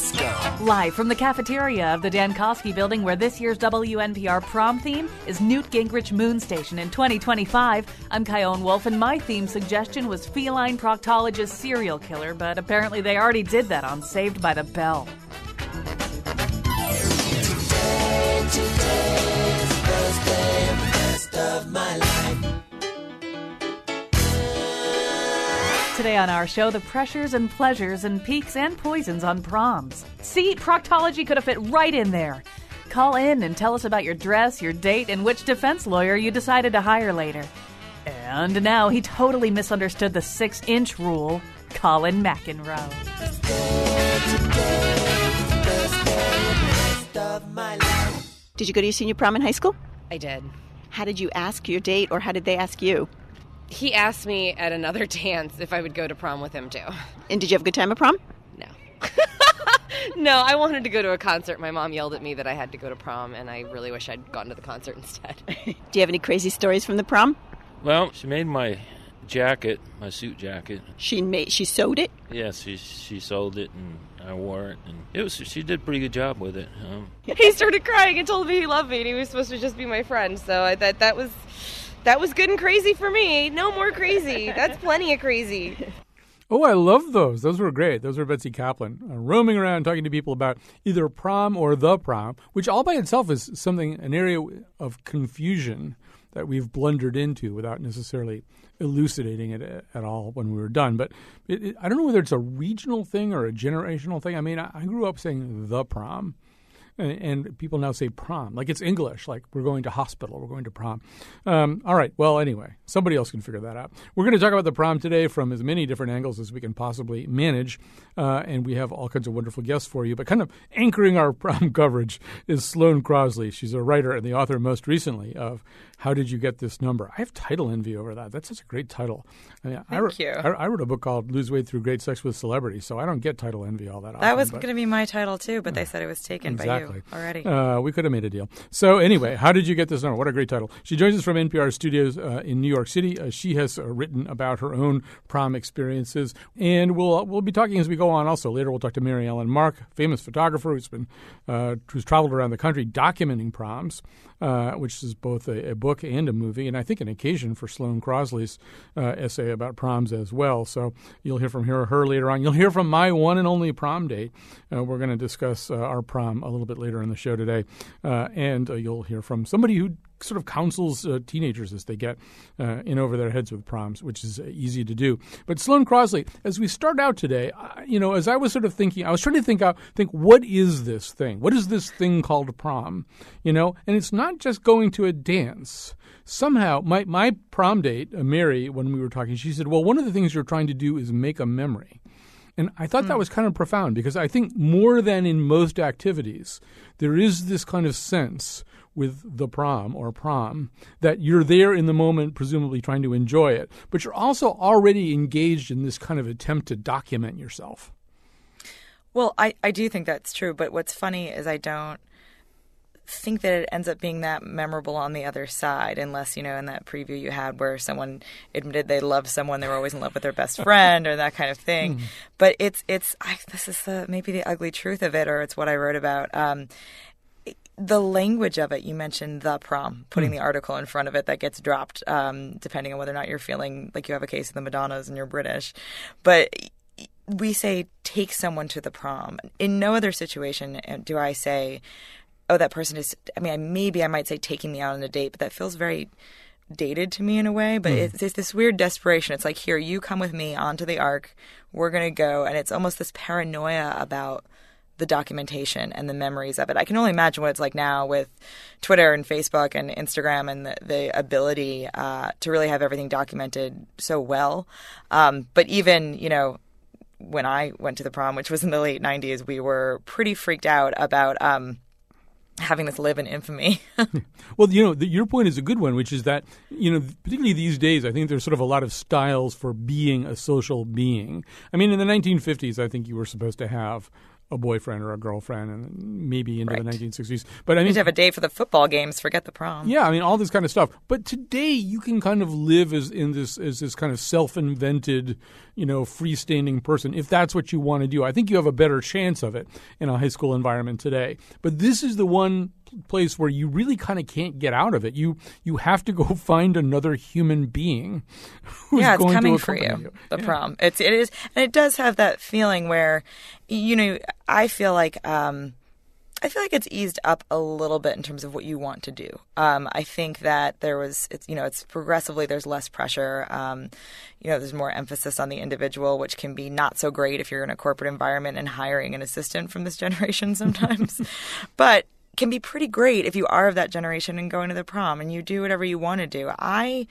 Let's go. Live from the cafeteria of the Dankowski building, where this year's WNPR prom theme is Newt Gingrich Moon Station in 2025, I'm Chion Wolf, and my theme suggestion was feline proctologist serial killer, but apparently they already did that on Saved by the Bell. Today on our show, the pressures and pleasures and peaks and poisons on proms. See, proctology could have fit right in there. Call in and tell us about your dress, your date, and which defense lawyer you decided to hire later. And now he totally misunderstood the six inch rule. Colin McEnroe. Did you go to your senior prom in high school? I did. How did you ask your date, or how did they ask you? He asked me at another dance if I would go to prom with him too. And did you have a good time at prom? No. no, I wanted to go to a concert. My mom yelled at me that I had to go to prom, and I really wish I'd gone to the concert instead. Do you have any crazy stories from the prom? Well, she made my jacket, my suit jacket. She made she sewed it. Yes, she she sold it and I wore it, and it was she did a pretty good job with it. Um, he started crying and told me he loved me, and he was supposed to just be my friend. So I thought that was that was good and crazy for me. No more crazy. That's plenty of crazy. Oh, I love those. Those were great. Those were Betsy Kaplan uh, roaming around talking to people about either prom or the prom, which all by itself is something, an area of confusion that we've blundered into without necessarily elucidating it at all when we were done. But it, it, I don't know whether it's a regional thing or a generational thing. I mean, I, I grew up saying the prom and people now say prom. Like it's english. Like we're going to hospital. We're going to prom. Um, all right. Well anyway somebody else can figure that out. We're going to talk about the prom today from as many different angles as we can possibly manage. Uh, and we have all kinds of wonderful guests for you but kind of anchoring our prom coverage is Sloane Crosley. She's a writer and the author most recently of how did you get this number? I have title envy over that. That's such a great title. I mean, Thank I wrote, you. I, I, wrote a book called Lose Weight Through Great Sex with Celebrities, so I don't get title envy all that often. That was going to be my title too, but they said it was taken exactly. by you already. Uh, we could have made a deal. So anyway, how did you get this number? What a great title. She joins us from NPR studios uh, in New York City. Uh, she has uh, written about her own prom experiences, and we'll we'll be talking as we go on. Also later, we'll talk to Mary Ellen Mark, famous photographer who's been uh, who's traveled around the country documenting proms uh, which is both a, a, book and a movie, and I think an occasion for Sloane Crosley's uh, essay about proms as well. So you'll hear from her, her later on. You'll hear from my one and only prom date. Uh, we're going to discuss uh, our prom a little bit later in the show today, uh, and you'll hear from somebody who sort of counsels uh, teenagers as they get uh, in over their heads with proms, which is uh, easy to do. But Sloane Crosley, as we start out today, you know, as I was sort of thinking, I was trying to think out, think what is this thing? What is this thing called prom? You know, and it's not just going to a dance. Somehow, my my prom date, uh, Mary, when we were talking, she said, "Well, one of the things you're trying to do is make a memory." And I thought that hmm. was kind of profound because I think more than in most activities, there is this kind of sense with the prom or prom that you're there in the moment, presumably trying to enjoy it, but you're also already engaged in this kind of attempt to document yourself. Well, I, I do think that's true, but what's funny is I don't think that it ends up being that memorable on the other side unless you know in that preview you had where someone admitted they loved someone they were always in love with their best friend or that kind of thing mm. but it's it's I, this is the maybe the ugly truth of it or it's what i wrote about um, the language of it, you mentioned the prom, putting mm. the article in front of it that gets dropped, um, depending on whether or not you're feeling like you have a case of the Madonnas and you're British. But we say take someone to the prom. In no other situation uh, do I say, oh, that person is. I mean, maybe I might say taking me out on a date, but that feels very dated to me in a way. But mm. it's, it's this weird desperation. It's like, here, you come with me onto the ark. We're gonna go, and it's almost this paranoia about the documentation and the memories of it. I can only imagine what it's like now with Twitter and Facebook and Instagram and the, the ability uh, to really have everything documented so well. Um, but even, you know, when I went to the prom, which was in the late 90s, we were pretty freaked out about. Um, having this live in infamy. Well, you know, the, your point is a good one, which is that, you know, particularly these days, I think there's sort of a lot of styles for being a social being. I mean, in the 1950s, I think you were supposed to have a boyfriend or a girlfriend, and maybe into Right. the 1960s. But I mean, to have a day for the football games. Forget the prom. yeah, I mean, all this kind of stuff. But today, you can kind of live as in this as this kind of self-invented, you know, freestanding person if that's what you want to do. I think you have a better chance of it in a high school environment today. But this is the one place where you really kind of can't get out of it. You you have to go find another human being. Who's yeah, it's coming to for you. accompany The Yeah. prom. It's it is, and it does have that feeling where, you know, I feel like um, I feel like it's eased up a little bit in terms of what you want to do. Um, I think that there was, it's you know, it's progressively there's less pressure. Um, you know, there's more emphasis on the individual, which can be not so great if you're in a corporate environment and hiring an assistant from this generation sometimes, but can be pretty great if you are of that generation and going to the prom and you do whatever you want to do. I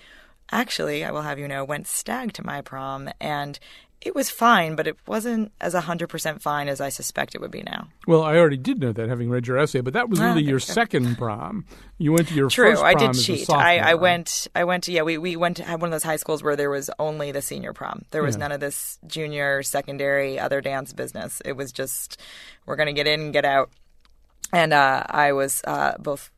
actually, I will have you know, went stag to my prom and it was fine, but it wasn't as 100% fine as I suspect it would be now. Well, I already did know that having read your essay, but that was Ah, really your second prom. You went to your True, first I did cheat. I, I went. I went to yeah. We, we went to had one of those high schools where there was only the senior prom. There was Yeah. none of this junior, secondary, other dance business. It was just we're gonna get in and get out. And uh, I was uh, both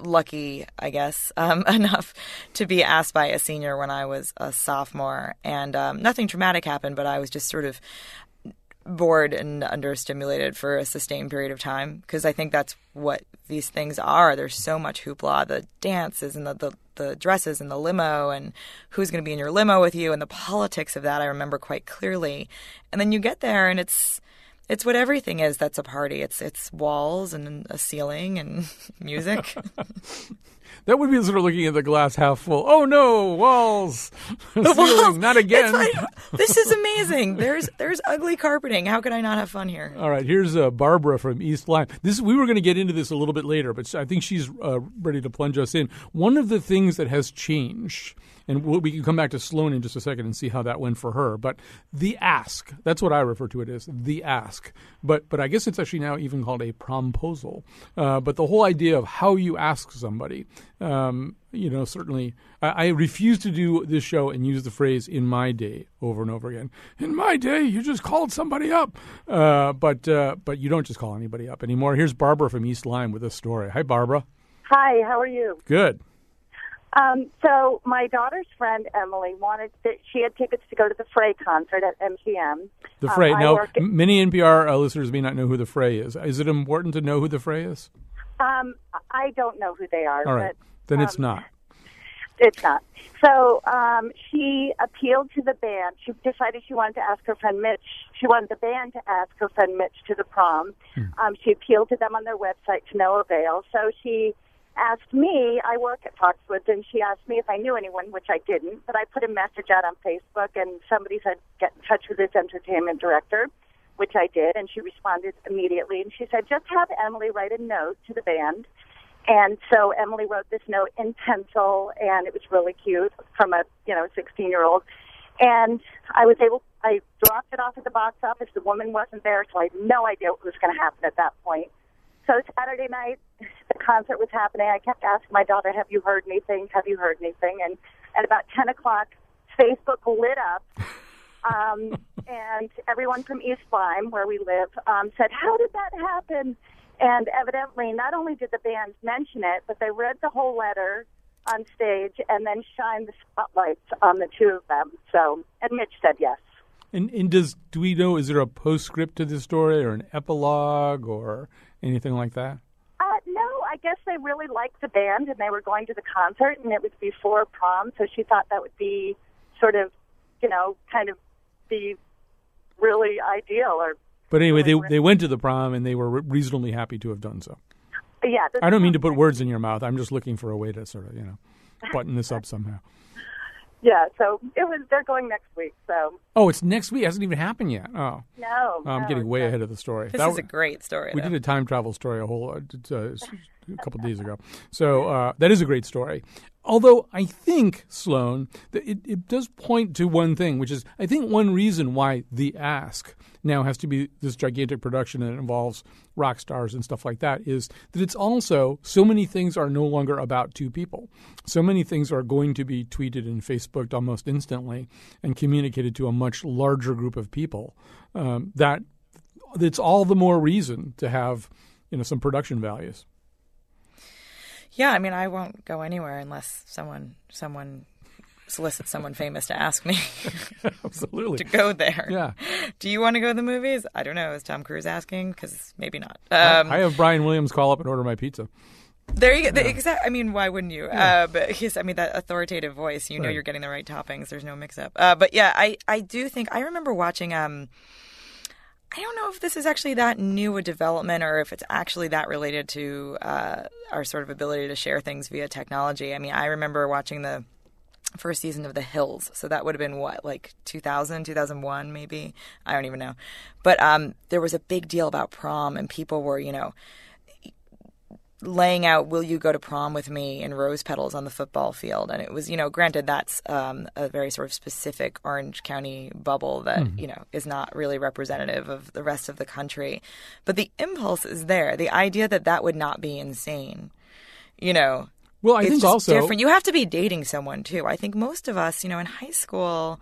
lucky, I guess, um, enough to be asked by a senior when I was a sophomore. And um, nothing traumatic happened, but I was just sort of bored and understimulated for a sustained period of time because I think that's what these things are. There's so much hoopla, the dances and the, the, the dresses and the limo and who's going to be in your limo with you and the politics of that I remember quite clearly. And then you get there and it's it's what everything is that's a party. It's it's walls and a ceiling and music. That would be sort of looking at the glass half full. Oh no, walls, The walls. not again. Like, this is amazing. There's there's ugly carpeting. How could I not have fun here? All right, here's uh, Barbara from East Lyme. This we were going to get into this a little bit later, but I think she's uh, ready to plunge us in. One of the things that has changed, and we can come back to Sloane in just a second and see how that went for her. But the ask, that's what I refer to it as, the ask. But but I guess it's actually now even called a promposal. Uh, but the whole idea of how you ask somebody, um, you know, certainly I, I refuse to do this show and use the phrase "in my day" over and over again. In my day, you just called somebody up, uh, but uh, but you don't just call anybody up anymore. Here's Barbara from East Lyme with a story. Hi, Barbara. Hi, how are you? Good. Um, so my daughter's friend Emily wanted that she had tickets to go to the Fray concert at MGM. The Um, Fray. I now, at- many NPR uh, listeners may not know who the Fray is. Is it important to know who the Fray is? Um, I don't know who they are. All right, but, then it's um, not. It's not. So um, she appealed to the band. She decided she wanted to ask her friend Mitch. She wanted the band to ask her friend Mitch to the prom. Um, she appealed to them on their website to no avail. So she asked me. I work at Foxwoods, and she asked me if I knew anyone, which I didn't. But I put a message out on Facebook, and somebody said get in touch with this entertainment director, which I did, and she responded immediately. And she said just have Emily write a note to the band. And so Emily wrote this note in pencil, and it was really cute from a you know 16 year old. And I was able, I dropped it off at the box office. The woman wasn't there, so I had no idea what was going to happen at that point. So Saturday night, the concert was happening. I kept asking my daughter, "Have you heard anything? Have you heard anything?" And at about 10 o'clock, Facebook lit up. Um, and everyone from East Lyme, where we live, um, said, How did that happen? And evidently, not only did the band mention it, but they read the whole letter on stage and then shined the spotlights on the two of them. So, and Mitch said yes. And, and does do we know? Is there a postscript to this story or an epilogue or anything like that? Uh, no, I guess they really liked the band and they were going to the concert, and it was before prom, so she thought that would be sort of, you know, kind of be really ideal. Or But anyway, they Really they went to the prom and they were reasonably happy to have done so. yeah, I don't mean to put words in your mouth. I'm just looking for a way to sort of you know button this up somehow. Yeah, so it was. They're going next week, so Oh, it's next week. It hasn't even happened yet. Oh, no. I'm no, getting way so- ahead of the story. This that, is a great story. We though. did a time travel story, a whole uh, t- s- a couple days ago. So uh, that is a great story. Although I think, Sloane, that it, it does point to one thing, which is I think one reason why The Ask now has to be this gigantic production it involves rock stars and stuff like that is that it's also so many things are no longer about two people. So many things are going to be tweeted and Facebooked almost instantly and communicated to a much larger group of people. Um, that it's all the more reason to have you know some production values. Yeah, I mean, I won't go anywhere unless someone someone solicits someone famous to ask me absolutely to go there. Yeah. Do you want to go to the movies? I don't know. Is Tom Cruise asking? Because maybe not. Um, I, I, have Brian Williams call up and order my pizza. There you go. Yeah. Exact. I mean, why wouldn't you? Yeah. Uh, but his, I mean, that authoritative voice. You know, you're getting the right toppings. There's no mix-up. Uh, but yeah, I I do think I remember watching. Um, I don't know if this is actually that new a development or if it's actually that related to uh, our sort of ability to share things via technology. I mean, I remember watching the first season of The Hills. So that would have been what, like 2000, 2001, maybe? I don't even know. But um, there was a big deal about prom, and people were, you know, laying out will you go to prom with me in rose petals on the football field? And it was you know granted that's um, a very sort of specific orange county bubble that mm. you know is not really representative of the rest of the country. But the impulse is there. The idea that that would not be insane you know well i it's think also different. You have to be dating someone too. I think most of us you know in high school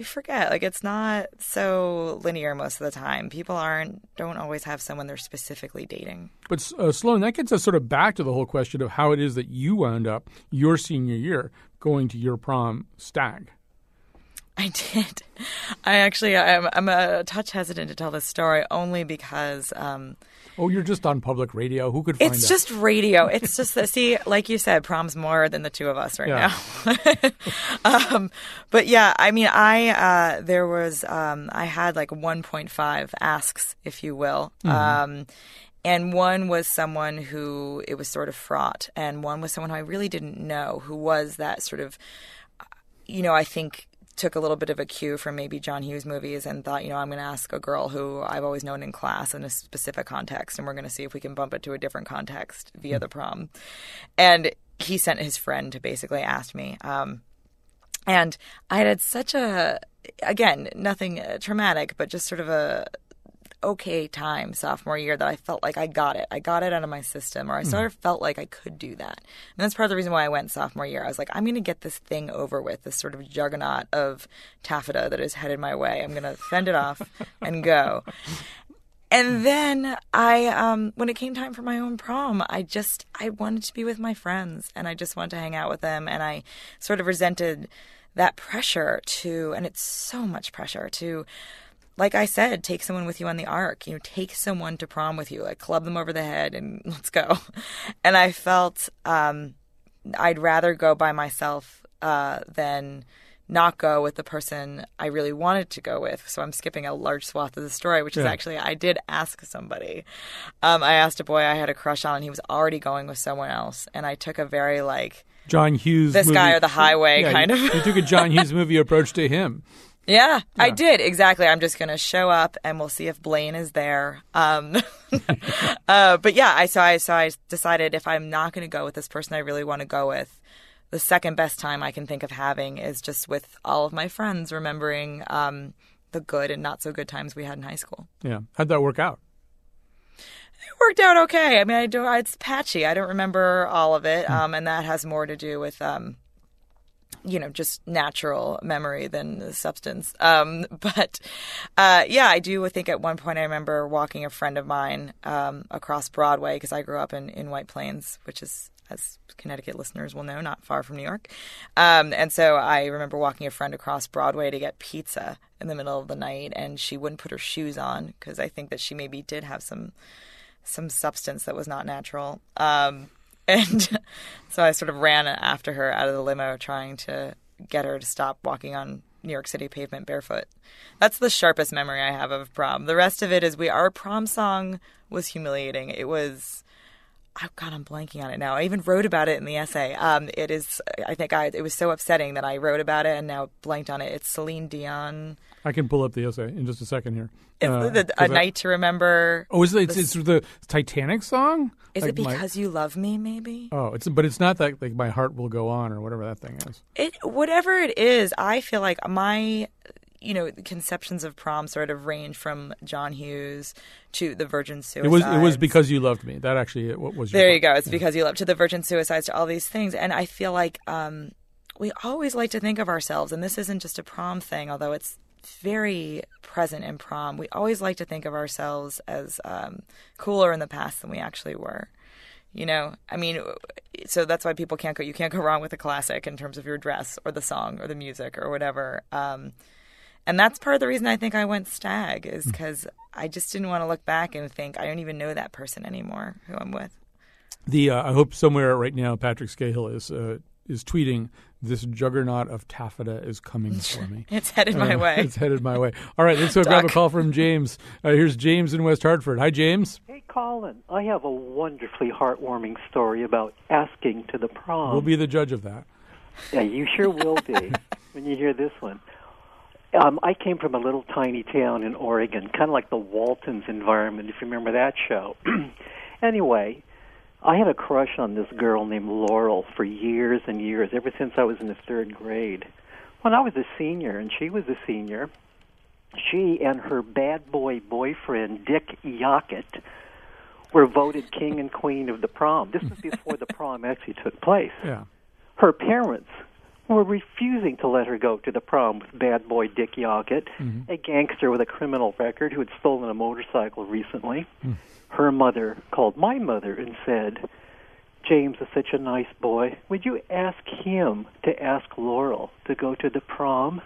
you forget like it's not so linear most of the time. People aren't don't always have someone they're specifically dating. But uh, Sloane that gets us sort of back to the whole question of how it is that you wound up your senior year going to your prom stag. I did. I actually, I'm, I'm a touch hesitant to tell this story only because um, Oh, you're just on public radio. Who could find It's out? just radio. It's just that, see, like you said, prom's more than the two of us right Yeah. now. um, but yeah, I mean, I, uh, there was, um, I had like 1.5 asks, if you will. Um, and one was someone who it was sort of fraught, and one was someone who I really didn't know, who was that sort of, you know, I think took a little bit of a cue from maybe John Hughes movies and thought, you know, I'm going to ask a girl who I've always known in class in a specific context, and we're going to see if we can bump it to a different context via the prom. And he sent his friend to basically ask me. Um, and I had had such a, again, nothing uh, traumatic, but just sort of a okay time sophomore year that I felt like I got it. I got it out of my system, or I sort of felt like I could do that. And that's part of the reason why I went sophomore year. I was like, I'm going to get this thing over with, this sort of juggernaut of taffeta that is headed my way. I'm going to fend it off and go. And then I, um, when it came time for my own prom, I just I wanted to be with my friends, and I just wanted to hang out with them, and I sort of resented that pressure to, and it's so much pressure to like I said, take someone with you on the ark. You know, take someone to prom with you. Like club them over the head and let's go. And I felt um, I'd rather go by myself uh, than not go with the person I really wanted to go with. So I'm skipping a large swath of the story, which is actually I did ask somebody. Um, I asked a boy I had a crush on. And he was already going with someone else, and I took a very like John Hughes. This movie. guy or the highway Yeah, kind you, of. you took a John Hughes movie approach to him. Yeah, I did exactly. I'm just gonna show up and we'll see if Blaine is there. Um, uh, but yeah, I so I so I decided if I'm not gonna go with this person I really want to go with, the second best time I can think of having is just with all of my friends, remembering um, the good and not so good times we had in high school. Yeah, how'd that work out? It worked out okay. I mean, I don't. It's patchy. I don't remember all of it, um, and that has more to do with, um, you know, just natural memory than the substance. Um, but uh, yeah, I do think at one point I remember walking a friend of mine um, across Broadway because I grew up in in White Plains, which is. As Connecticut listeners will know, not far from New York. Um, and so I remember walking a friend across Broadway to get pizza in the middle of the night, and she wouldn't put her shoes on because I think that she maybe did have some some substance that was not natural. Um, and so I sort of ran after her out of the limo, trying to get her to stop walking on New York City pavement barefoot. That's the sharpest memory I have of prom. The rest of it is we our prom song was humiliating. It was Oh God, I'm blanking on it now. I even wrote about it in the essay. Um, it is. I think I. It was so upsetting that I wrote about it and now blanked on it. It's Celine Dion. I can pull up the essay in just a second here. It's Uh, the, a I- night to remember. Oh, is it? It's, the- it's the Titanic song. Is Like it my- because you love me? Maybe. oh, it's but it's not that like my heart will go on or whatever that thing is. It whatever it is, I feel like my you know conceptions of prom sort of range from John Hughes to the Virgin Suicides. It was it was because you loved me. That actually what was your There you go. It's because you loved to the Virgin Suicides to all these things, and I feel like um, we always like to think of ourselves, and this isn't just a prom thing, although it's very present in prom. We always like to think of ourselves as um, cooler in the past than we actually were. You know, I mean, so that's why people can't go. You can't go wrong with a classic in terms of your dress or the song or the music or whatever. Um, and that's part of the reason I think I went stag is because I just didn't want to look back and think I don't even know that person anymore who I'm with. The uh, I hope somewhere right now Patrick Skahill is uh, is tweeting this juggernaut of taffeta is coming for me. It's headed my Uh, way. It's headed my way. All right, let's go grab a call from James. Uh, here's James in West Hartford. Hi, James. Hey, Colin, I have a wonderfully heartwarming story about asking to the prom. we'll be the judge of that. Yeah, you sure will be when you hear this one. Um, I came from a little tiny town in Oregon, kind of like the Waltons environment, if you remember that show. anyway, I had a crush on this girl named Laurel for years and years, ever since I was in the third grade. When I was a senior and she was a senior, she and her bad boy boyfriend, Dick Yockett, were voted king and queen of the prom. This was before the prom actually took place Yeah. her parents were refusing to let her go to the prom with bad boy Dick Yockett, a gangster with a criminal record who had stolen a motorcycle recently. Her mother called my mother and said, James is such a nice boy. Would you ask him to ask Laurel to go to the prom?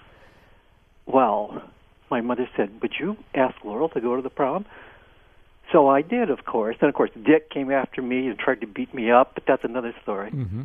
Well, my mother said, Would you ask Laurel to go to the prom? So I did, of course. And of course, Dick came after me and tried to beat me up, but that's another story. Mm-hmm.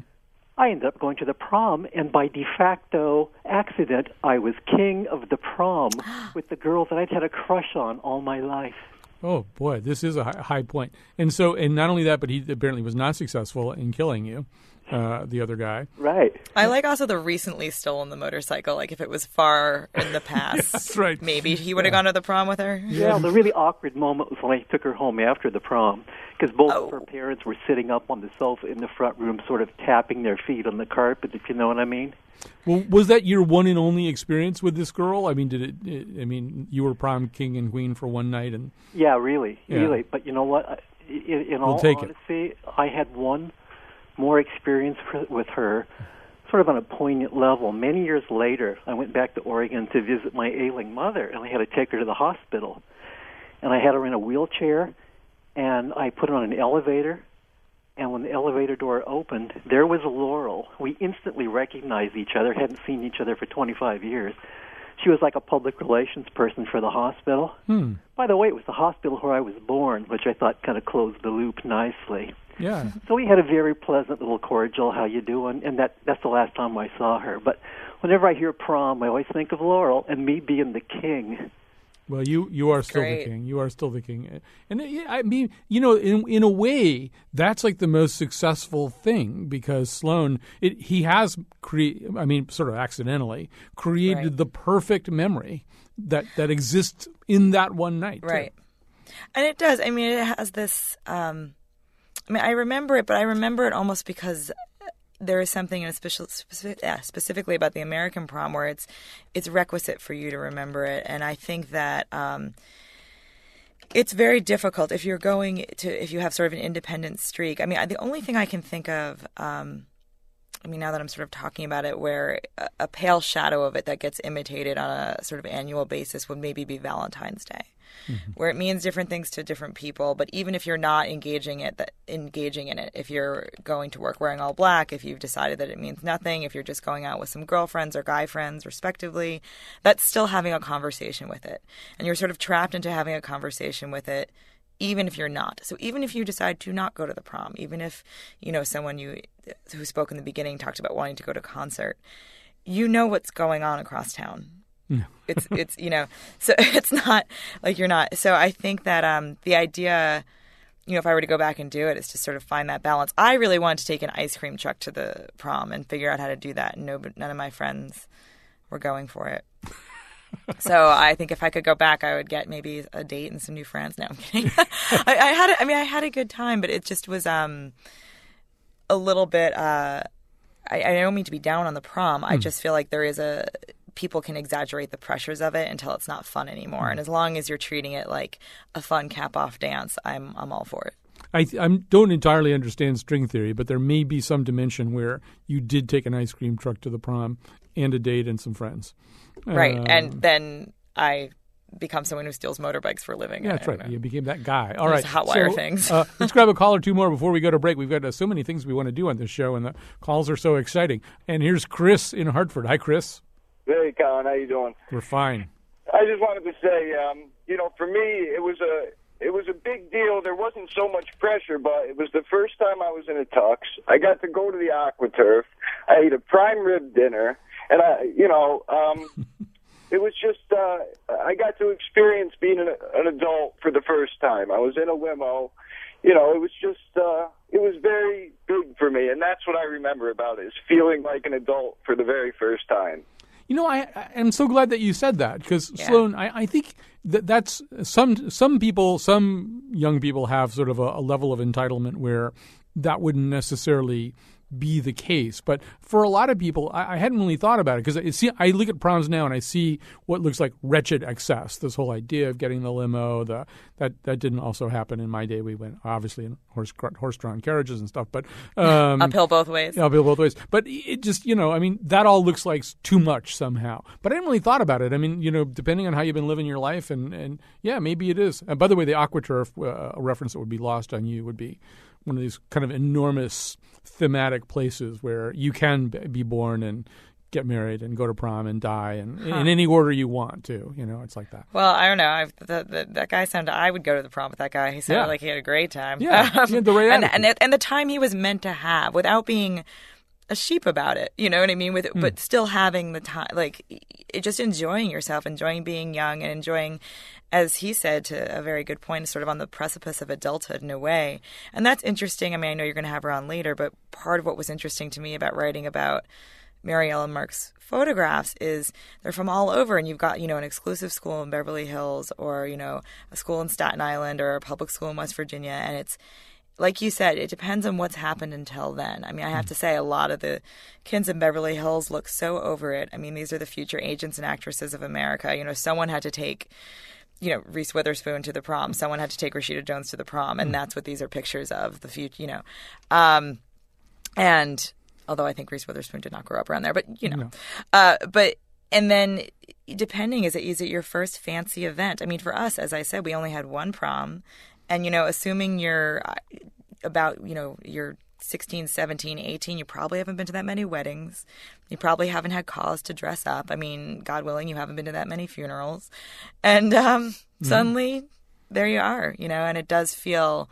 I ended up going to the prom, and by de facto accident, I was king of the prom with the girl that I'd had a crush on all my life. Oh boy, this is a high point. And so, and not only that, but he apparently was not successful in killing you, uh, the other guy. Right. I like also the recently stolen the motorcycle. Like if it was far in the past, That's right. maybe he would have gone to the prom with her. Yeah, the really awkward moment was when I took her home after the prom, because both of her parents were sitting up on the sofa in the front room, sort of tapping their feet on the carpet, if you know what I mean. Well, was that your one and only experience with this girl? I mean, did it? I mean, you were prom king and queen for one night, and Yeah, really, Yeah. really. But you know what? I- In, in We'll all take it. honesty, I had one more experience for- with her, sort of on a poignant level. Many years later, I went back to Oregon to visit my ailing mother, and I had to take her to the hospital. And I had her in a wheelchair, and I put her on an elevator. And when the elevator door opened, there was Laurel. We instantly recognized each other, hadn't seen each other for 25 years. She was like a public relations person for the hospital. hmm, By the way, it was the hospital where I was born, which I thought kind of closed the loop nicely. Yeah. So we had a very pleasant little cordial, how you doing? And that that's the last time I saw her. But whenever I hear prom, I always think of Laurel and me being the king. Well, you you are still Great. the king. You are still the king. And I mean, you know, in in a way, that's like the most successful thing because Sloane, it, he has cre- I mean, sort of accidentally created Right. the perfect memory that that exists in that one night. too. Right. And it does. I mean, it has this. Um, I mean, I remember it, but I remember it almost because there is something in a special, specific, yeah, specifically about the American prom where it's it's requisite for you to remember it, and I think that. Um, it's very difficult if you're going to if you have sort of an independent streak. I mean, the only thing I can think of, um, I mean, now that I'm sort of talking about it, where a, a pale shadow of it that gets imitated on a sort of annual basis would maybe be Valentine's Day, mm-hmm. where it means different things to different people. But even if you're not engaging it, that engaging in it, if you're going to work wearing all black, if you've decided that it means nothing, if you're just going out with some girlfriends or guy friends, respectively, that's still having a conversation with it, and you're sort of trapped into having a conversation with it even if you're not. So even if you decide to not go to the prom, even if you know someone you who spoke in the beginning talked about wanting to go to a concert, you know what's going on across town. it's it's you know so it's not like you're not. So I think that um the idea you know, if I were to go back and do it's to sort of find that balance. I really wanted to take an ice cream truck to the prom and figure out how to do that. And no, none of my friends were going for it. So I think if I could go back, I would get maybe a date and some new friends. No, I'm kidding. I, I, had, a, I mean, I had a good time, but it just was um, a little bit. Uh, I, I don't mean to be down on the prom. I just feel like there is a people can exaggerate the pressures of it until it's not fun anymore. And as long as you're treating it like a fun cap off dance, I'm I'm all for it. I, I don't entirely understand string theory, but there may be some dimension where you did take an ice cream truck to the prom and a date and some friends. Right. Um, and then I become someone who steals motorbikes for a living. Yeah, that's right. know. You became that guy. All right, Those hot wire So, things. uh, let's grab a call or two more before we go to break. We've got uh, so many things we want to do on this show, and the calls are so exciting. And here's Chris in Hartford. Hi, Chris. Hey, Colin, how you doing? We're fine. I just wanted to say, um, you know, for me, it was a it was a big deal. There wasn't so much pressure, but it was the first time I was in a tux. I got to go to the AquaTurf. I ate a prime rib dinner, and I, you know, um, it was just uh, I got to experience being an, an adult for the first time. I was in a limo. You know, it was just uh, it was very big for me, and that's what I remember about it: is feeling like an adult for the very first time. You know, I, I am so glad that you said that because Sloane, I, I think that that's some some people, some young people have sort of a, a level of entitlement where that wouldn't necessarily be the case. But for a lot of people, I, I hadn't really thought about it because I see, I look at proms now and I see what looks like wretched excess. This whole idea of getting the limo, the that that didn't also happen in my day. We went obviously in horse horse-drawn carriages and stuff, but um, Uphill both ways. Yeah, uphill both ways. But it just you know, I mean, that all looks like too much somehow. But I hadn't really thought about it. I mean, you know, depending on how you've been living your life, and and yeah, maybe it is. And by the way, the AquaTurf, uh, a reference that would be lost on you would be one of these kind of enormous thematic places where you can be born and get married and go to prom and die and Huh. in any order you want to. You know, it's like that. Well, I don't know. I've, the, the, that guy sounded. I would go to the prom with that guy. He sounded Yeah. like he had a great time. Yeah, had the right and, and and the time he was meant to have, without being a sheep about it. You know what I mean? With Hmm. but still having the time, like just enjoying yourself, enjoying being young, and enjoying, as he said, to a very good point, sort of on the precipice of adulthood in a way. And that's interesting. I mean, I know you're going to have her on later, but part of what was interesting to me about writing about Mary Ellen Mark's photographs is they're from all over, and you've got you know an exclusive school in Beverly Hills, or you know a school in Staten Island, or a public school in West Virginia, and it's like you said, it depends on what's happened until then. I mean, I have to say, a lot of the kids in Beverly Hills look so over it. I mean, these are the future agents and actresses of America. You know, someone had to take, you know, Reese Witherspoon to the prom. Someone had to take Rashida Jones to the prom, and that's what these are pictures of the future. You know, um, and although I think Reese Witherspoon did not grow up around there, but you know, uh, but and then depending is it is it your first fancy event? I mean, for us, as I said, we only had one prom, and you know, assuming you're uh, about you know you're 16, 17, 18, you probably haven't been to that many weddings. You probably haven't had cause to dress up. I mean, God willing, you haven't been to that many funerals, and um, suddenly there you are, you know, and it does feel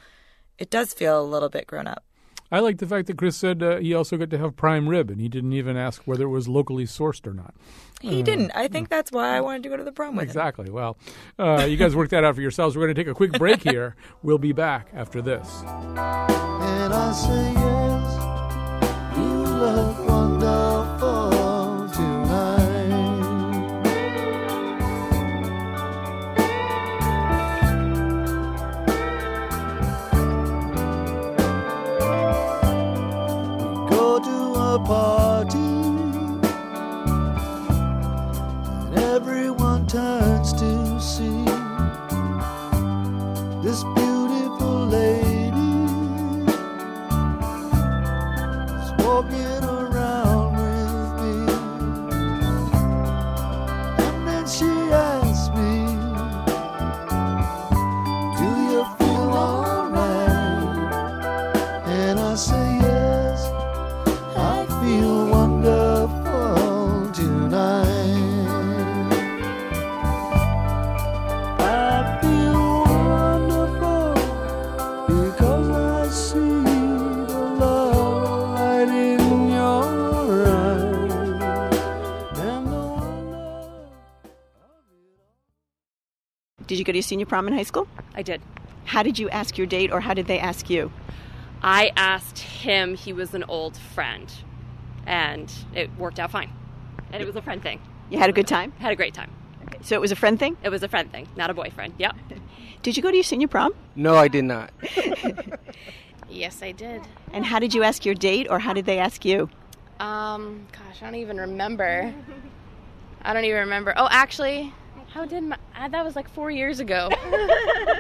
it does feel a little bit grown up. I like the fact that Chris said uh, he also got to have prime rib, and he didn't even ask whether it was locally sourced or not. He Uh, didn't. I think that's why I wanted to go to the prom with him. Exactly. Well, uh, you guys work that out for yourselves. We're going to take a quick break here. We'll be back after this. Did you go to your senior prom in high school? I did. How did you ask your date or how did they ask you? I asked him, he was an old friend, and it worked out fine. And it was a friend thing. You had a good time? Had a great time. Okay. So it was a friend thing? It was a friend thing, not a boyfriend. Yep. Did you go to your senior prom? No, I did not. Yes, I did. And how did you ask your date or how did they ask you? Um, gosh, I don't even remember. I don't even remember. Oh, actually, how did my uh, that was like four years ago.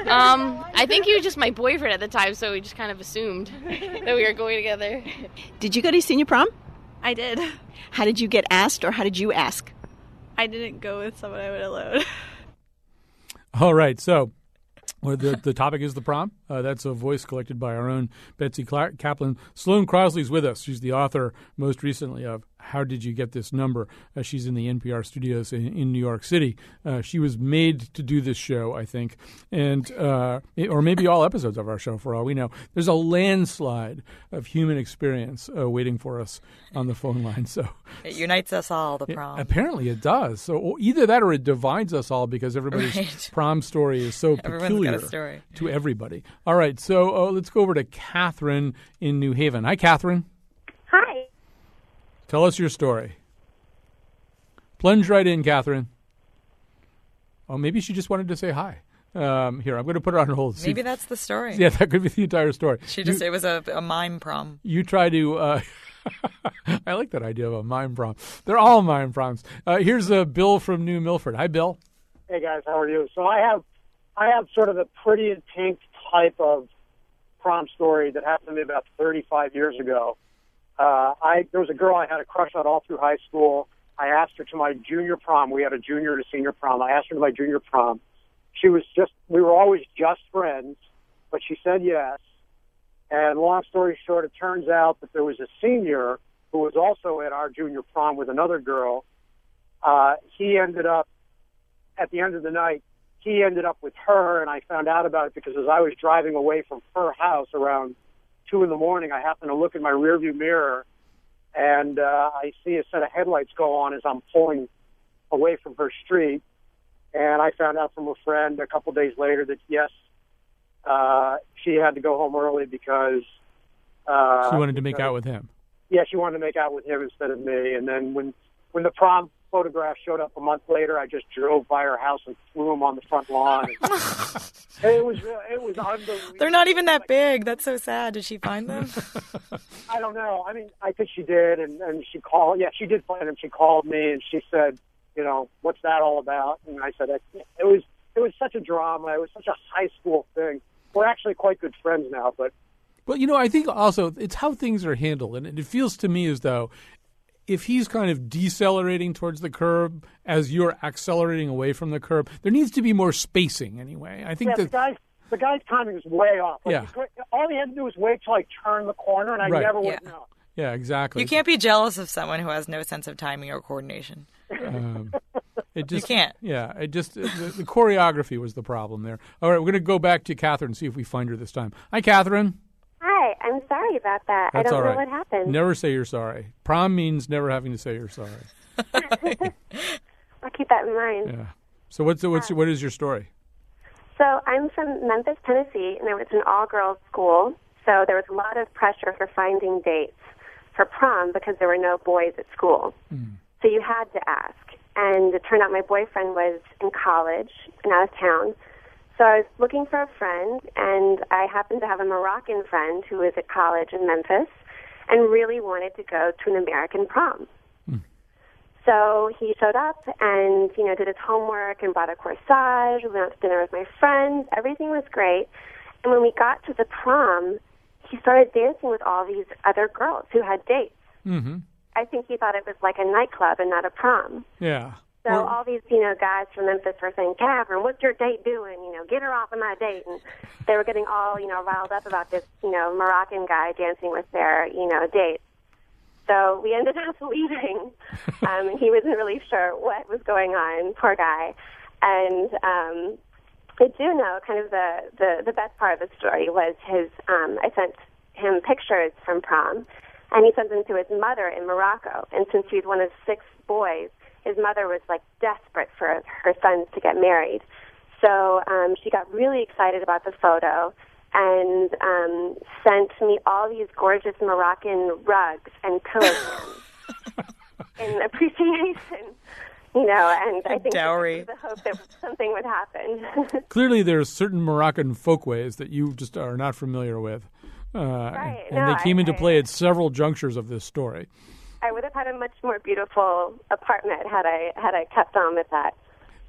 um, I think he was just my boyfriend at the time, so we just kind of assumed that we were going together. Did you go to senior prom? I did. How did you get asked or how did you ask? I didn't go with someone I would alone. All right, so well, the the topic is the prom. Uh, that's a voice collected by our own Betsy Cla- Kaplan. Sloane Crosley's with us. She's the author, most recently, of "How Did You Get This Number?" Uh, she's in the NPR studios in, in New York City. Uh, she was made to do this show, I think, and uh, it- or maybe all episodes of our show, for all we know. There's a landslide of human experience uh, waiting for us on the phone line. So It unites us all, the prom. Apparently, it does. So either that, or it divides us all because everybody's Right. prom story is so Everyone's got a peculiar to everybody. All right, so uh, let's go over to Catherine in New Haven. Hi, Catherine. Hi. Tell us your story. Plunge right in, Catherine. Oh, maybe she just wanted to say hi. Um, here, I'm going to put her on hold. See Maybe if- that's the story. Yeah, that could be the entire story. She just, You- it was a, a mime prom. you try to. Uh, I like that idea of a mime prom. They're all mime proms. Uh, here's a Bill from New Milford. Hi, Bill. Hey guys, how are you? So I have, I have sort of a pretty in pink type of prom story that happened to me about 35 years ago. Uh, I there was a girl I had a crush on all through high school. I asked her to my junior prom. We had a junior to senior prom. I asked her to my junior prom. She was just, we were always just friends, but she said yes. And long story short, it turns out that there was a senior who was also at our junior prom with another girl. Uh, he ended up at the end of the night, he ended up with her, and I found out about it because as I was driving away from her house around two in the morning, I happened to look in my rearview mirror, and uh, I see a set of headlights go on as I'm pulling away from her street, and I found out from a friend a couple days later that yes, uh, she had to go home early because uh, she wanted to make out with him. yeah, she wanted to make out with him instead of me. And then when when the prom photograph showed up a month later, I just drove by her house and threw them on the front lawn. it was it was unbelievable. They're not even that big. That's so sad. Did she find them? I don't know. I mean, I think she did, and and she called. Yeah, she did find them. She called me and she said, you know, what's that all about? And I said, it was it was such a drama. It was such a high school thing. We're actually quite good friends now, but Well, you know, I think also it's how things are handled, and it feels to me as though if he's kind of decelerating towards the curb as you're accelerating away from the curb, there needs to be more spacing anyway. I think yeah, the that guy's the guy's timing was way off. Like, Yeah. he- all he had to do was wait till I turn the corner, and I Right. never would have Yeah. known. yeah, exactly. You can't be jealous of someone who has no sense of timing or coordination. Um, it just, you can't. Yeah, it just the, the choreography was the problem there. All right, we're going to go back to Catherine and see if we find her this time. Hi, Catherine. I'm sorry about that. That's I don't know what happened. Never say you're sorry. Prom means never having to say you're sorry. I'll keep that in mind. Yeah. So what's the, what's uh, what is your story? So I'm from Memphis, Tennessee, and I was an all-girls school. So there was a lot of pressure for finding dates for prom because there were no boys at school. Hmm. So you had to ask. And it turned out my boyfriend was in college and out of town. So I was looking for a friend, and I happened to have a Moroccan friend who was at college in Memphis and really wanted to go to an American prom. So he showed up and, you know, did his homework and bought a corsage. We went out to dinner with my friends. Everything was great. And when we got to the prom, he started dancing with all these other girls who had dates. Mm-hmm. I think he thought it was like a nightclub and not a prom. Yeah. So all these, you know, guys from Memphis were saying, Catherine, what's your date doing? You know, get her off of my date. And they were getting all, you know, riled up about this, you know, Moroccan guy dancing with their, you know, date. So we ended up leaving. Um, and he wasn't really sure what was going on, poor guy. And um, I do know kind of the, the, the best part of the story was his, um, I sent him pictures from prom, and he sent them to his mother in Morocco. And since he's one of six boys, his mother was like desperate for her sons to get married. So um, she got really excited about the photo and um, sent me all these gorgeous Moroccan rugs and pillows in appreciation. You know, and I think dowry. the hope that something would happen. Clearly, there are certain Moroccan folkways that you just are not familiar with. Uh, Right. And No, they came I- into I- play at several junctures of this story. I would have had a much more beautiful apartment had I had I kept on with that.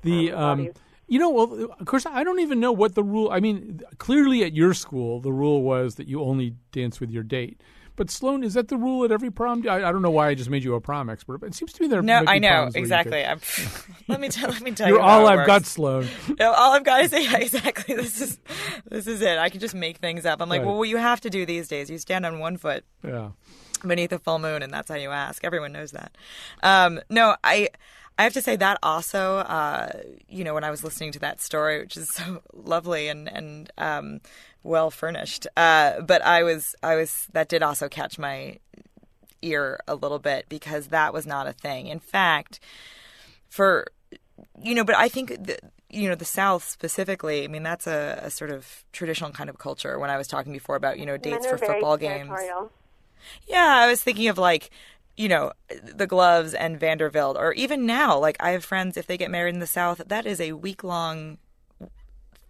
The um, you know, well, of course, I don't even know what the rule. I mean, clearly at your school, the rule was that you only dance with your date. But Sloane, is that the rule at every prom? I, I don't know why I just made you a prom expert, but it seems to me there. No, might be I know proms exactly. I'm, let me tell. Let me tell You're you. all I've works. got, Sloane. No, all I've got to say yeah, exactly. This is this is it. I can just make things up. I'm like, Right. well, what you have to do these days, you stand on one foot Yeah. Beneath a full moon, and that's how you ask. Everyone knows that. Um, no, I. I have to say that also, uh, you know, when I was listening to that story, which is so lovely and and um, well furnished, uh, but I was I was that did also catch my ear a little bit because that was not a thing. In fact, for you know, but I think the, you know the South specifically. I mean, that's a, a sort of traditional kind of culture. When I was talking before about you know dates for football games. Yeah, I was thinking of like, you know, the gloves and Vanderbilt, or even now, like I have friends if they get married in the South, that is a week long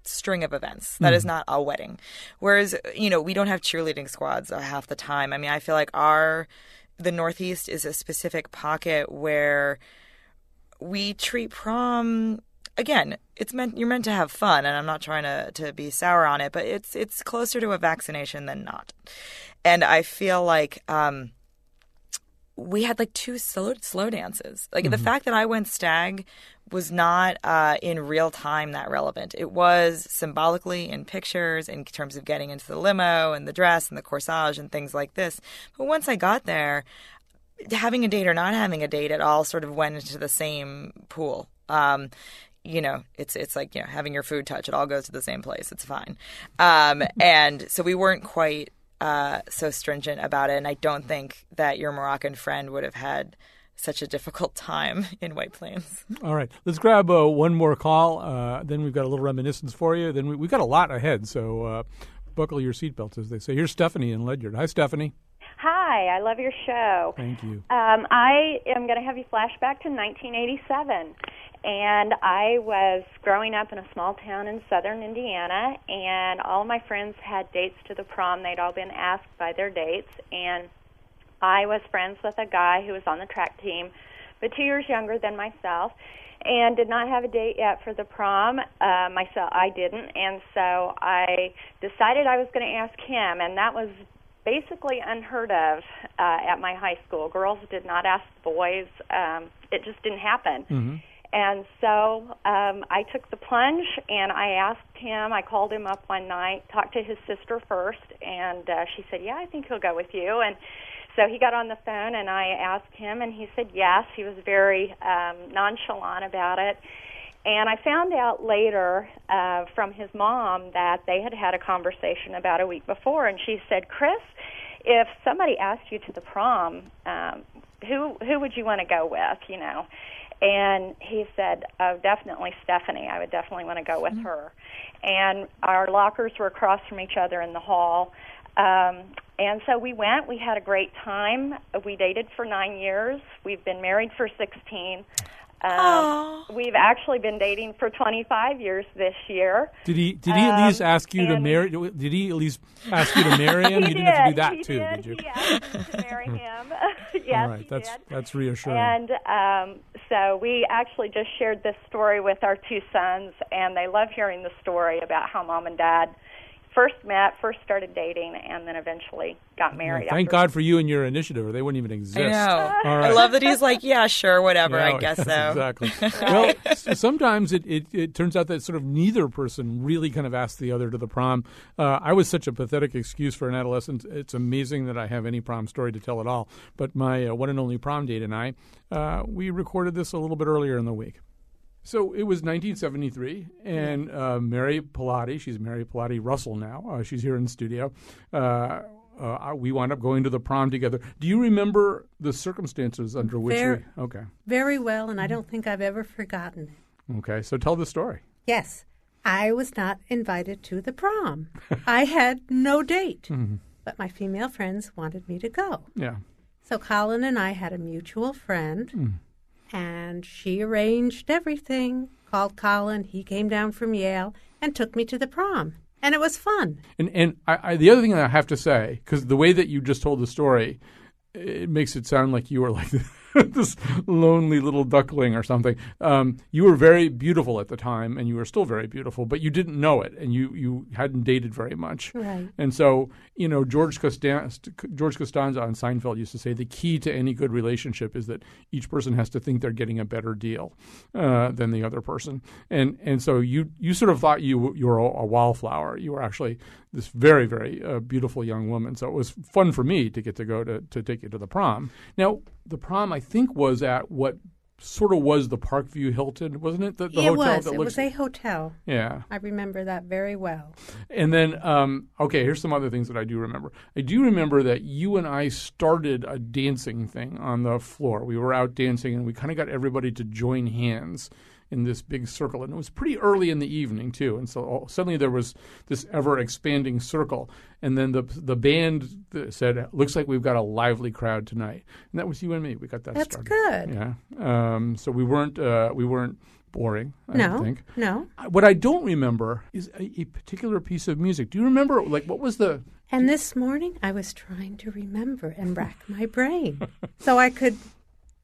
string of events. That is Mhm. not a wedding. Whereas, you know, we don't have cheerleading squads uh, half the time. I mean, I feel like our the Northeast is a specific pocket where we treat prom again it's meant you're meant to have fun and i'm not trying to, to be sour on it but it's it's closer to a vaccination than not and i feel like um we had like two slow, slow dances like the Mhm. fact that i went stag was not uh, in real time that relevant it was symbolically in pictures in terms of getting into the limo and the dress and the corsage and things like this but once i got there having a date or not having a date, it all sort of went into the same pool. Um, you know, it's it's like you know having your food touch; it all goes to the same place. It's fine. Um, and so we weren't quite uh, so stringent about it, and I don't think that your Moroccan friend would have had such a difficult time in White Plains. All right, let's grab uh, one more call. Uh, then we've got a little reminiscence for you. Then we, we've got a lot ahead, so uh, buckle your seatbelts, as they say. Here's Stephanie in Ledyard. Hi, Stephanie. Hi, I love your show. Thank you. Um, I am going to have you flashback to 1987. And I was growing up in a small town in southern Indiana, and all my friends had dates to the prom. They'd all been asked by their dates, and I was friends with a guy who was on the track team, but two years younger than myself, and did not have a date yet for the prom. Uh, myself, I didn't, and so I decided I was going to ask him, and that was basically unheard of uh, at my high school. Girls did not ask boys; um, it just didn't happen. Mm-hmm. And so um, I took the plunge and I asked him. I called him up one night, talked to his sister first, and uh, she said, "Yeah, I think he'll go with you." And so he got on the phone and I asked him, and he said yes. He was very um, nonchalant about it. And I found out later uh, from his mom that they had had a conversation about a week before, and she said, "Chris, if somebody asked you to the prom, um, who who would you want to go with? You know?" And he said, "Oh, definitely Stephanie. I would definitely want to go with her." And our lockers were across from each other in the hall. Um, and so we went. We had a great time. We dated for nine years. We've been married for 16. Um, we've actually been dating for 25 years this year. Did he? Did he at least Um, ask you to marry? Did he at least ask you to marry him? He you didn't have to do that He too, did. did you? He asked me to marry him. yes, All right, that's did. that's reassuring. And um, so we actually just shared this story with our two sons, and they love hearing the story about how mom and dad first met, first started dating, and then eventually got married. Well, thank after God for you and your initiative, or they wouldn't even exist. I know. All I love that he's like, yeah, sure, whatever. Yeah, I guess so. Exactly. well, sometimes it, it, it turns out that sort of neither person really kind of asked the other to the prom. Uh, I was such a pathetic excuse for an adolescent. It's amazing that I have any prom story to tell at all. But my uh, one and only prom date and I, uh, we recorded this a little bit earlier in the week. So it was 1973, and uh, Mary Pilati, she's Mary Pilati Russell now. Uh, she's here in the studio. Uh, uh, we wound up going to the prom together. Do you remember the circumstances under which Very- we? Okay. Very well, and I don't think I've ever forgotten it. Okay, so tell the story. Yes. I was not invited to the prom. I had no date, Mhm. but my female friends wanted me to go. Yeah. So Colin and I had a mutual friend, Mm. And she arranged everything. Called Colin, he came down from Yale and took me to the prom, and it was fun. And and I, I, the other thing that I have to say, because the way that you just told the story, it makes it sound like you were like this lonely little duckling or something. Um, you were very beautiful at the time, and you were still very beautiful, but you didn't know it, and you, you hadn't dated very much. Right. And so, you know, George Costanza, George Costanza on Seinfeld used to say the key to any good relationship is that each person has to think they're getting a better deal uh, than the other person. And and so you you sort of thought you you were a, a wallflower. You were actually this very very uh, beautiful young woman. So it was fun for me to get to go to to take you to the prom. Now the prom I think was at what sort of was the Parkview Hilton, wasn't it? The, the it hotel was. that It looks was a hotel. yeah. I remember that very well. And then, um, okay, here's some other things that I do remember. I do remember that you and I started a dancing thing on the floor. We were out dancing, and we kind of got everybody to join hands in this big circle. And it was pretty early in the evening too. And so all, suddenly there was this ever expanding circle. And then the the band said, "Looks like we've got a lively crowd tonight." And that was you and me. We got that started. That's started. good. Yeah. Um, so we weren't uh, we weren't boring. I no, don't think. no. What I don't remember is a, a particular piece of music. Do you remember, like, what was the? And this morning I was trying to remember and rack my brain so I could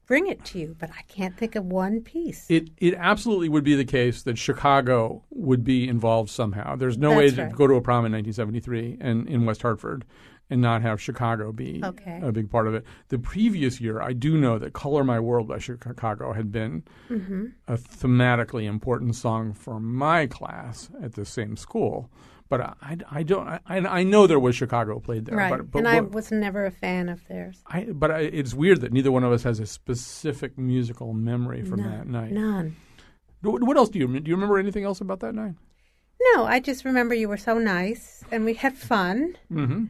bring it to you, but I can't think of one piece. It it absolutely would be the case that Chicago would be involved somehow. There's no way That's to right. go to a prom in 1973 and in West Hartford and not have Chicago be Okay. a big part of it. The previous year, I do know that "Color My World" by Chicago had been Mhm. a thematically important song for my class at the same school. But I, I don't I, I know there was Chicago played there. right. But, but and I what- was never a fan of theirs. I, but I, it's weird that neither one of us has a specific musical memory from None. that night. None. What, else do you do? You remember anything else about that night? No, I just remember you were so nice and we had fun. Mm-hmm.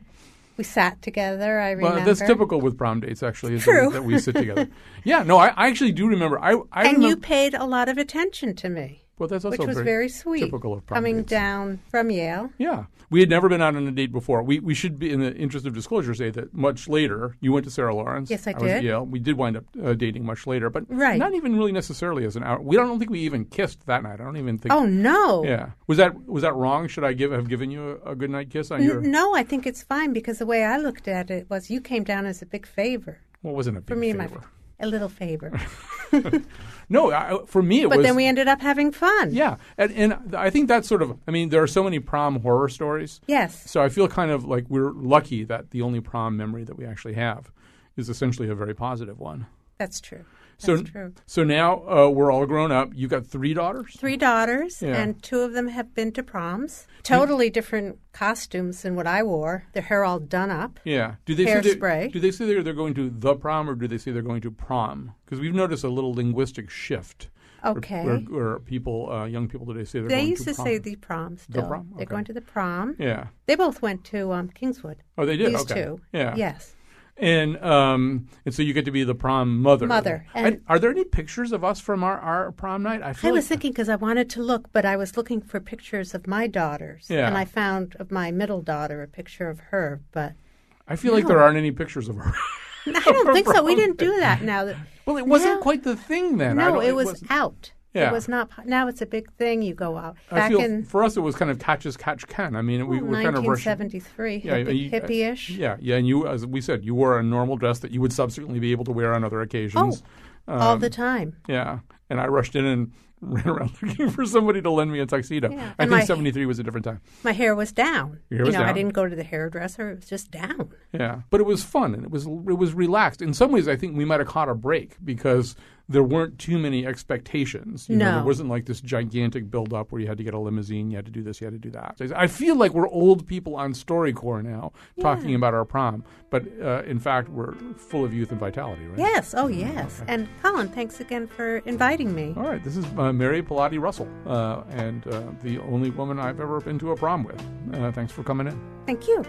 We sat together, I remember. Well, that's typical with prom dates, actually, is True. That, we, that we sit together. yeah, no, I, I actually do remember. I, I and remember, you paid a lot of attention to me. Well, that's also which was very very sweet. typical of coming dates. down from Yale. Yeah, we had never been out on a date before. We we should be, in the interest of disclosure, say that much later you went to Sarah Lawrence. Yes, I was at did. Yale. We did wind up uh, dating much later, but Right. not even really necessarily as an hour. We don't, I don't think we even kissed that night. I don't even think. Oh, no. Yeah, was that was that wrong? Should I give have given you a, a good night kiss on your? N- no, I think it's fine because the way I looked at it was you came down as a big favor Well, wasn't a big for me and favor. A little favor. No, I, for me it but was. then we ended up having fun. Yeah, and, and I think that's sort of. I mean, there are so many prom horror stories. Yes. So I feel kind of like we're lucky that the only prom memory that we actually have is essentially a very positive one. That's true. So true. so now uh, we're all grown up. You've got three daughters. Three daughters, Yeah. and two of them have been to proms. Totally different costumes than what I wore. Their hair all done up. Yeah. Do they say they're, do they say they're, they're going to the prom or do they say they're going to prom? Because we've noticed a little linguistic shift. Okay. Where, where people, uh, young people today say they're They going used to say the prom The still. prom? They're going to the prom. Yeah. They both went to um, Kingswood. Oh, they did. These okay. two. Yeah. Yes. And um, and so you get to be the prom mother. Mother. And, And- are there any pictures of us from our, our prom night? I I was like, thinking because I wanted to look, but I was looking for pictures of my daughters, Yeah. and I found of my middle daughter a picture of her. But I feel like there aren't any pictures of her. I don't think so. We didn't do that now. That, well, it wasn't No. quite the thing then. No, don't- it was out. Yeah. It was not. Now it's a big thing. You go out I back feel in for us it was kind of catch as catch can. I mean, we well, were kind of rushing. 1973, Yeah, hippie, you- hippie-ish. Yeah, yeah, and you, as we said, you wore a normal dress that you would subsequently be able to wear on other occasions. Oh, all Um, the time. Yeah, and I rushed in and ran around looking for somebody to lend me a tuxedo. Yeah, I and think my- '73 was a different time. My hair was down. Your hair you was know, I didn't go to the hairdresser. It was just down. Yeah, but it was fun and it was it was relaxed. In some ways, I think we might have caught a break because there weren't too many expectations. You know, there wasn't like this gigantic build up where you had to get a limousine, you had to do this, you had to do that. I feel like we're old people on StoryCorps now talking about our prom, but uh, in fact, we're full of youth and vitality, right? Yes. Oh, yes. And Colin, thanks again for inviting me. All right, this is uh, Mary Pilati Russell, uh, and uh, the only woman I've ever been to a prom with. Uh, thanks for coming in. Thank you.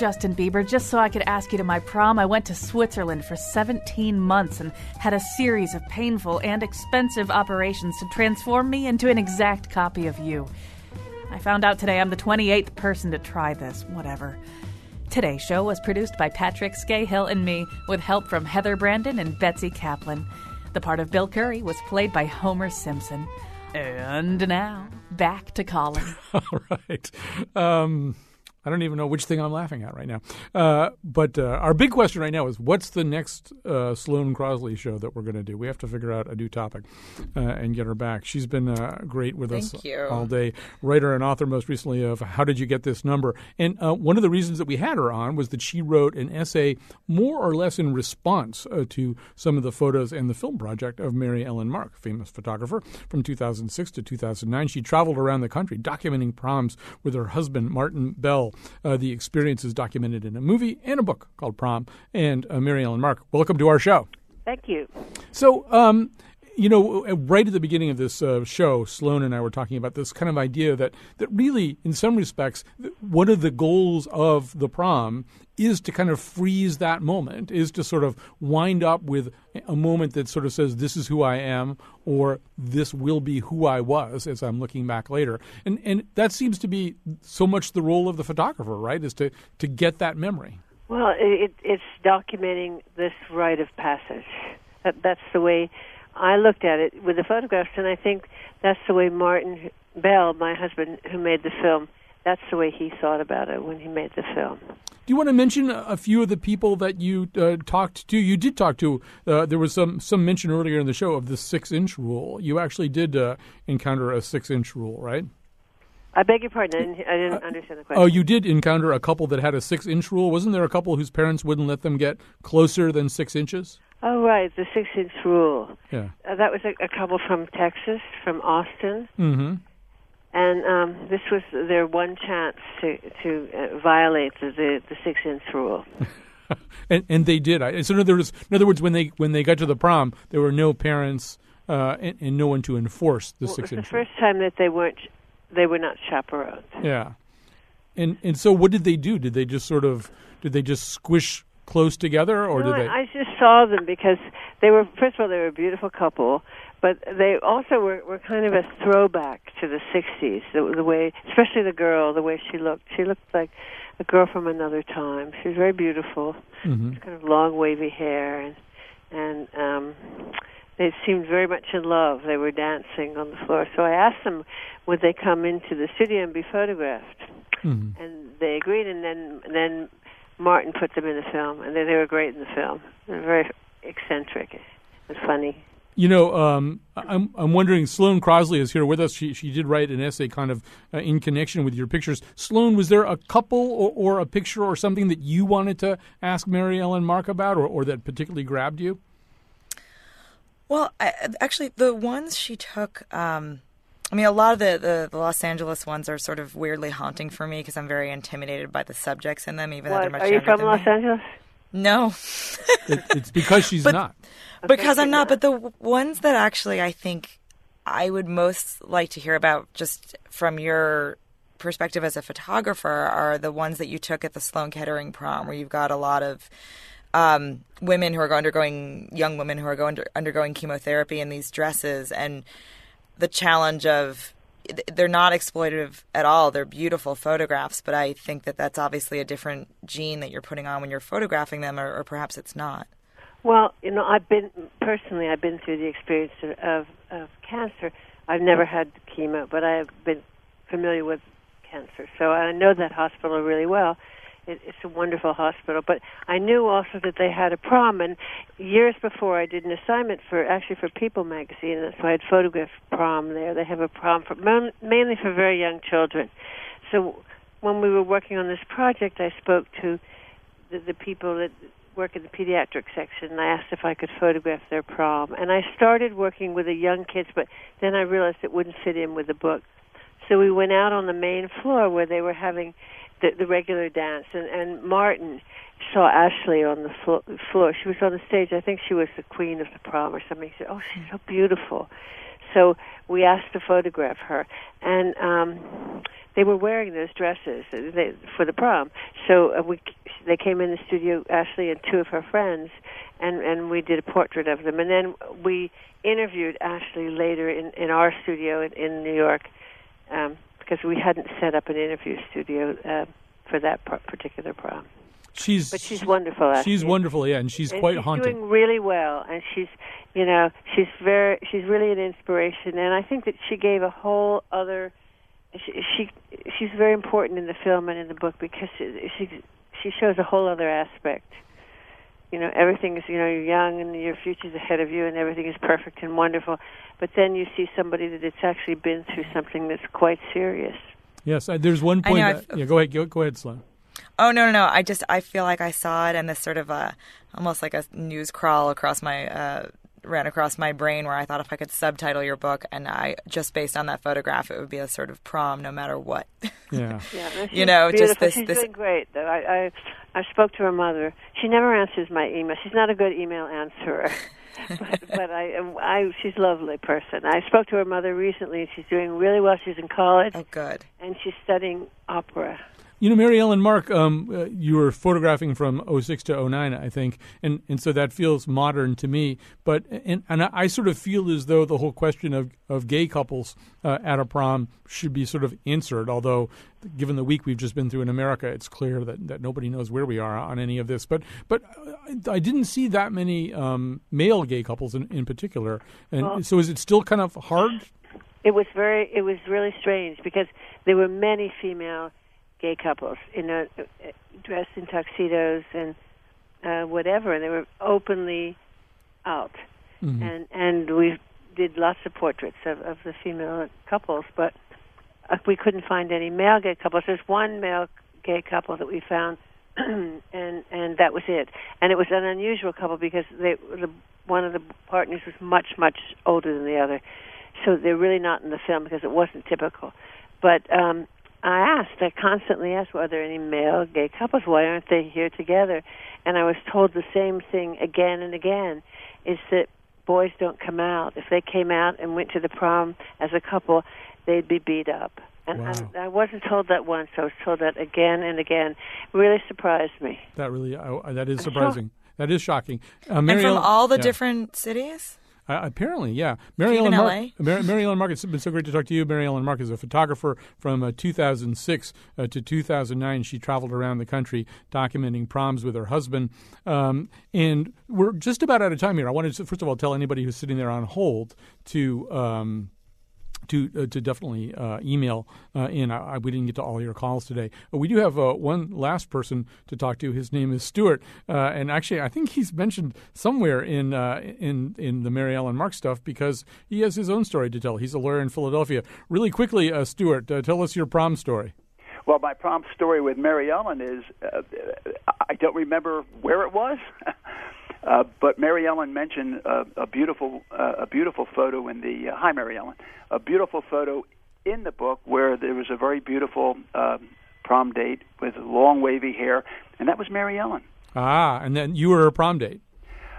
Justin Bieber, just so I could ask you to my prom, I went to Switzerland for 17 months and had a series of painful and expensive operations to transform me into an exact copy of you. I found out today I'm the 28th person to try this. Whatever. Today's show was produced by Patrick Skahill and me, with help from Heather Brandon and Betsy Kaplan. The part of Bill Curry was played by Homer Simpson. And now, back to Colin. All right. Um, I don't even know which thing I'm laughing at right now. Uh, but uh, our big question right now is what's the next uh, Sloane Crosley show that we're going to do? We have to figure out a new topic uh, and get her back. She's been uh, great with Thank us you. all day. Writer and author, most recently, of How Did You Get This Number? And uh, one of the reasons that we had her on was that she wrote an essay more or less in response uh, to some of the photos and the film project of Mary Ellen Mark, famous photographer from 2006 to 2009. She traveled around the country documenting proms with her husband, Martin Bell. Uh, the experience is documented in a movie and a book called Prom. And uh, Mary Ellen Mark, welcome to our show. Thank you. So, um, you know, right at the beginning of this uh, show, Sloane and I were talking about this kind of idea that that really, in some respects, one of the goals of the prom is to kind of freeze that moment, is to sort of wind up with a moment that sort of says, "This is who I am," or "This will be who I was," as I'm looking back later, and and that seems to be so much the role of the photographer, right? Is to to get that memory. Well, it, it's documenting this rite of passage. That, that's the way I looked at it with the photographs, and I think that's the way Martin Bell, my husband, who made the film, that's the way he thought about it when he made the film. Do you want to mention a few of the people that you uh, talked to? You did talk to. Uh, there was some some mention earlier in the show of the six inch rule. You actually did uh, encounter a six inch rule, right? I beg your pardon. I didn't, I didn't understand the question. Oh, you did encounter a couple that had a six inch rule. Wasn't there a couple whose parents wouldn't let them get closer than six inches? Oh, right, the six inch rule. Yeah. Uh, that was a, a couple from Texas, from Austin, Mm-hmm. and um, this was their one chance to to uh, violate the the, the six inch rule. And and they did. I, so in other words, in other words, when they when they got to the prom, there were no parents uh, and, and no one to enforce the Well, it was six the inch. first time that they weren't they were not chaperoned. Yeah. And and so what did they do? Did they just sort of did they just squish close together or No, did they I just saw them because they were first of all they were a beautiful couple, but they also were were kind of a throwback to the '60s. The, the way, especially the girl, the way she looked. She looked like a girl from another time. She was very beautiful. Mhm. kind of long wavy hair and and um they seemed very much in love. They were dancing on the floor. So I asked them would they come into the studio and be photographed. Mhm. And they agreed and then then Martin put them in the film and they, they were great in the film. They were very eccentric and funny. You know, um, I'm I'm wondering. Sloane Crosley is here with us. She she did write an essay, kind of uh, in connection with your pictures. Sloane, was there a couple or, or a picture or something that you wanted to ask Mary Ellen Mark about, or, or that particularly grabbed you? Well, I, actually, the ones she took, um, I mean, a lot of the, the, the Los Angeles ones are sort of weirdly haunting for me because I'm very intimidated by the subjects in them, even though they're much more. are you younger from Los me. Angeles? No. It, it's because she's But- not. because I'm not. But the ones that actually I think I would most like to hear about, just from your perspective as a photographer, are the ones that you took at the Sloan Kettering prom, where you've got a lot of um, women who are undergoing, young women who are going undergoing chemotherapy in these dresses, and the challenge of they're not exploitative at all. They're beautiful photographs, but I think that that's obviously a different gene that you're putting on when you're photographing them, or, or perhaps it's not. Well, you know, I've been personally. I've been through the experience of of, cancer. I've never had chemo, but I have been familiar with cancer, so I know that hospital really well. It, it's a wonderful hospital, but I knew also that they had a prom. And years before, I did an assignment for actually for People magazine, so I had photographed prom there. They have a prom for mainly for very young children. So when we were working on this project, I spoke to the, the people that work in the pediatric section and I asked if I could photograph their prom. And I started working with the young kids, but then I realized it wouldn't fit in with the book. So we went out on the main floor where they were having the, the regular dance, and, and Martin saw Ashley on the flo- floor. She was on the stage. I think she was the queen of the prom or something. He said, "Oh, she's so beautiful." so we asked to photograph her, and um, they were wearing those dresses uh, they, for the prom. So uh, we they came in the studio, Ashley and two of her friends, and and we did a portrait of them, and then we interviewed Ashley later in in our studio in, in New York. Um, because we hadn't set up an interview studio uh, for that par- particular prom. She's but she's wonderful. Ashley. She's wonderful, yeah, and she's And quite she's haunting. doing really well, and she's, you know, she's very, she's really an inspiration, and I think that she gave a whole other. She, she she's very important in the film and in the book because she she, she shows a whole other aspect. You know, everything is, you know, you're young and your future's ahead of you, and everything is perfect and wonderful. But then you see somebody that it's actually been through something that's quite serious. Yes, uh, there's one I point. know, that- I've- yeah, go ahead. Go, go ahead, Sloane. Oh no no no! I just I feel like I saw it and this sort of a almost like a news crawl across my uh, ran across my brain where I thought if I could subtitle your book and I just based on that photograph it would be a sort of prom no matter what. Yeah. Yeah, she's you know, just this She's this doing great. Though I, I I spoke to her mother. She never answers my email. She's not a good email answerer. but, but I, I, she's a lovely person. I spoke to her mother recently, and she's doing really well. She's in college. Oh, good. And she's studying opera. You know, Mary Ellen Mark, um, uh, you were photographing from 06 to 09, I think, and, and so that feels modern to me. But and, and I, sort of feel as though the whole question of, of gay couples uh, at a prom should be sort of answered. Although, given the week we've just been through in America, it's clear that, that nobody knows where we are on any of this. But but I, I didn't see that many um, male gay couples in, in particular. And Well- so is it still kind of hard? It was very, it was really strange because there were many female gay couples, you know, uh, dressed in tuxedos and uh, whatever, and they were openly out. Mhm. And and we did lots of portraits of, of the female couples, but uh, we couldn't find any male gay couples. There's one male gay couple that we found, and and that was it. And it was an unusual couple because they the one of the partners was much much older than the other, so they're really not in the film because it wasn't typical. But um, I asked, I constantly asked, are there any male gay couples? Why aren't they here together? And I was told the same thing again and again: is that boys don't come out. If they came out and went to the prom as a couple, they'd be beat up. And Wow. I, I wasn't told that once. I was told that again and again. Really surprised me. That really, uh, that is surprising. That is shocking. Uh, Mary and from Ellen- all the yeah. different cities. Uh, apparently, yeah. Mary Ellen LA? Mark, Mary, Mary Ellen Mark, it's been so great to talk to you. Mary Ellen Mark is a photographer from uh, 2006 uh, to 2009. She traveled around the country documenting proms with her husband. Um, and we're just about out of time here. I wanted to, first of all, tell anybody who's sitting there on hold to. Um, to uh, to definitely uh, email uh, in. I, I, we didn't get to all your calls today. Uh, we do have uh, one last person to talk to. His name is Stuart, uh, and actually, I think he's mentioned somewhere in uh, in in the Mary Ellen Mark stuff because he has his own story to tell. He's a lawyer in Philadelphia. Really quickly, Stuart, tell us your prom story. Well, my prom story with Mary Ellen is I don't remember where it was, uh, but Mary Ellen mentioned uh, a beautiful uh, a beautiful photo in the uh, hi Mary Ellen, a beautiful photo in the book where there was a very beautiful um, prom date with long wavy hair, and that was Mary Ellen. Ah, and then you were her prom date.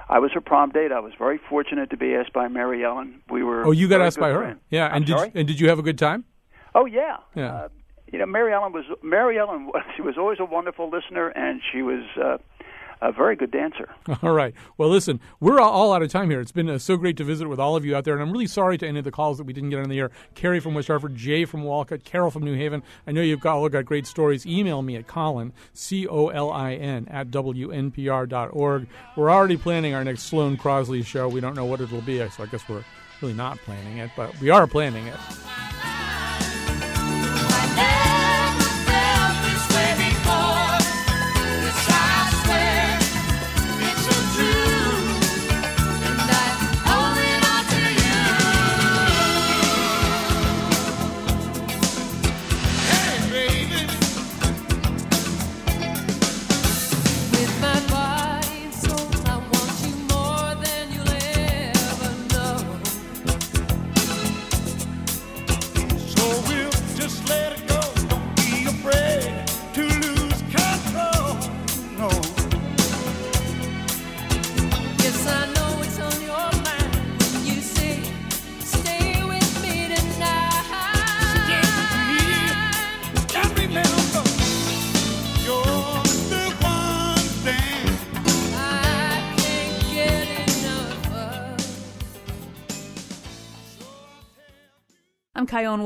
I was her prom date. I was very fortunate to be asked by Mary Ellen. We were Oh, you got asked by her. Yeah, I'm and did sorry? and did you have a good time? Oh yeah. Yeah. Uh, you know, Mary Ellen was Mary Ellen. was- She was always a wonderful listener, and she was uh, a very good dancer. All right. Well, listen, we're all- out of time here. It's been uh, so great to visit with all of you out there, and I'm really sorry to any of the calls that we didn't get on the air. Carrie from West Hartford, Jay from Wolcott, Carol from New Haven. I know you've got, all got great stories. Email me at Colin, C O L I N, at WNPR.org. We're already planning our next Sloane Crosley show. We don't know what it'll be, so I guess we're really not planning it, but we are planning it.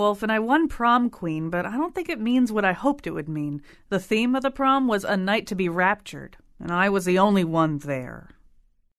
Wolf, and I won prom queen, but I don't think it means what I hoped it would mean. The theme of the prom was a night to be raptured, and I was the only one there.